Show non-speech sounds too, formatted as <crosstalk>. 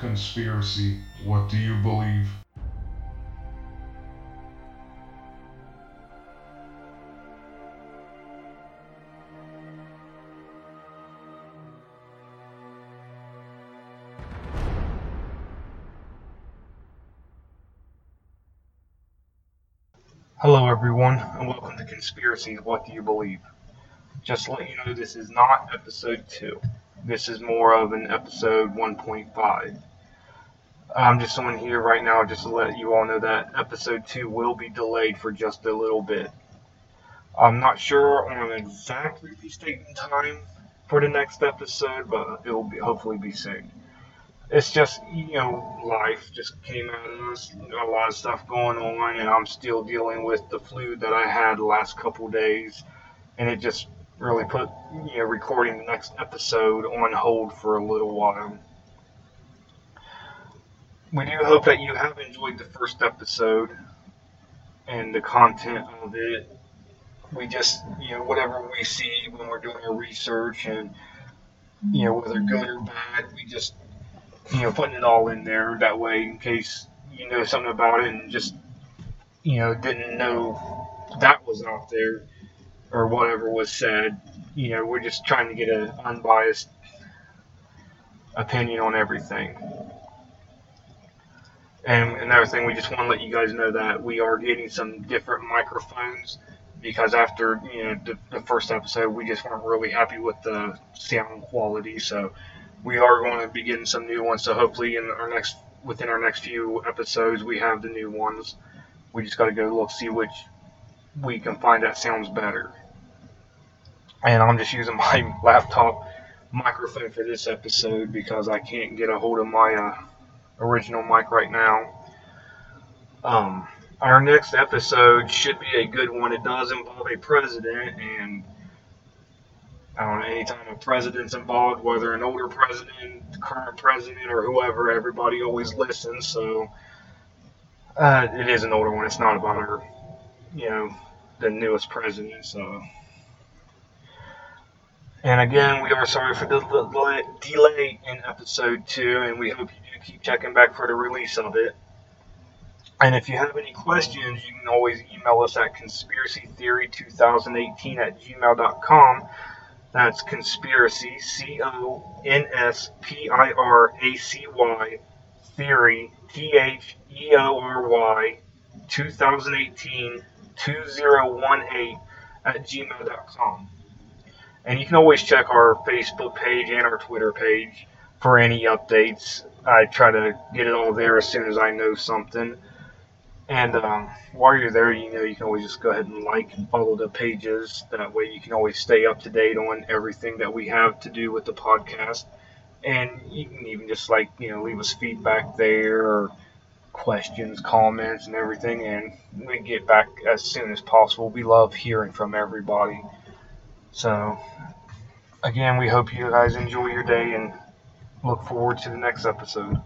conspiracy. What do you believe? Hello, everyone, and welcome to Conspiracy. What do you believe? Just to let you know, this is not episode 2. This is more of an episode 1.5. I'm just on here right now just to let you all know that episode 2 will be delayed for just a little bit. I'm not sure on exact release date and time for the next episode, but it will be hopefully be soon it's just you know life just came at us a lot of stuff going on and i'm still dealing with the flu that i had the last couple days and it just really put you know recording the next episode on hold for a little while we do hope that you have enjoyed the first episode and the content of it we just you know whatever we see when we're doing our research and you know whether good or bad we just you know, putting it all in there that way in case you know something about it and just, you know, didn't know that was out there or whatever was said. You know, we're just trying to get an unbiased opinion on everything. And another thing, we just want to let you guys know that we are getting some different microphones because after you know the, the first episode, we just weren't really happy with the sound quality. So we are going to be getting some new ones. So hopefully, in our next within our next few episodes, we have the new ones. We just got to go look see which we can find that sounds better. And I'm just using <laughs> my laptop microphone for this episode because I can't get a hold of my uh, original mic right now. Um, our next episode should be a good one. It does involve a president and I don't know, anytime a president's involved, whether an older president, current president, or whoever, everybody always listens. So uh, it is an older one. It's not about our, you know, the newest president. So. And again, we are sorry for the delay in episode two, and we hope you do keep checking back for the release of it. And if you have any questions, you can always email us at conspiracytheory2018 at gmail.com. That's conspiracy, C O N S P I R A C Y, theory, T H E O R Y, 2018 2018 at gmail.com. And you can always check our Facebook page and our Twitter page for any updates. I try to get it all there as soon as I know something. And um, while you're there, you know, you can always just go ahead and like and follow the pages. That way you can always stay up to date on everything that we have to do with the podcast. And you can even just like, you know, leave us feedback there or questions, comments, and everything. And we get back as soon as possible. We love hearing from everybody. So, again, we hope you guys enjoy your day and look forward to the next episode.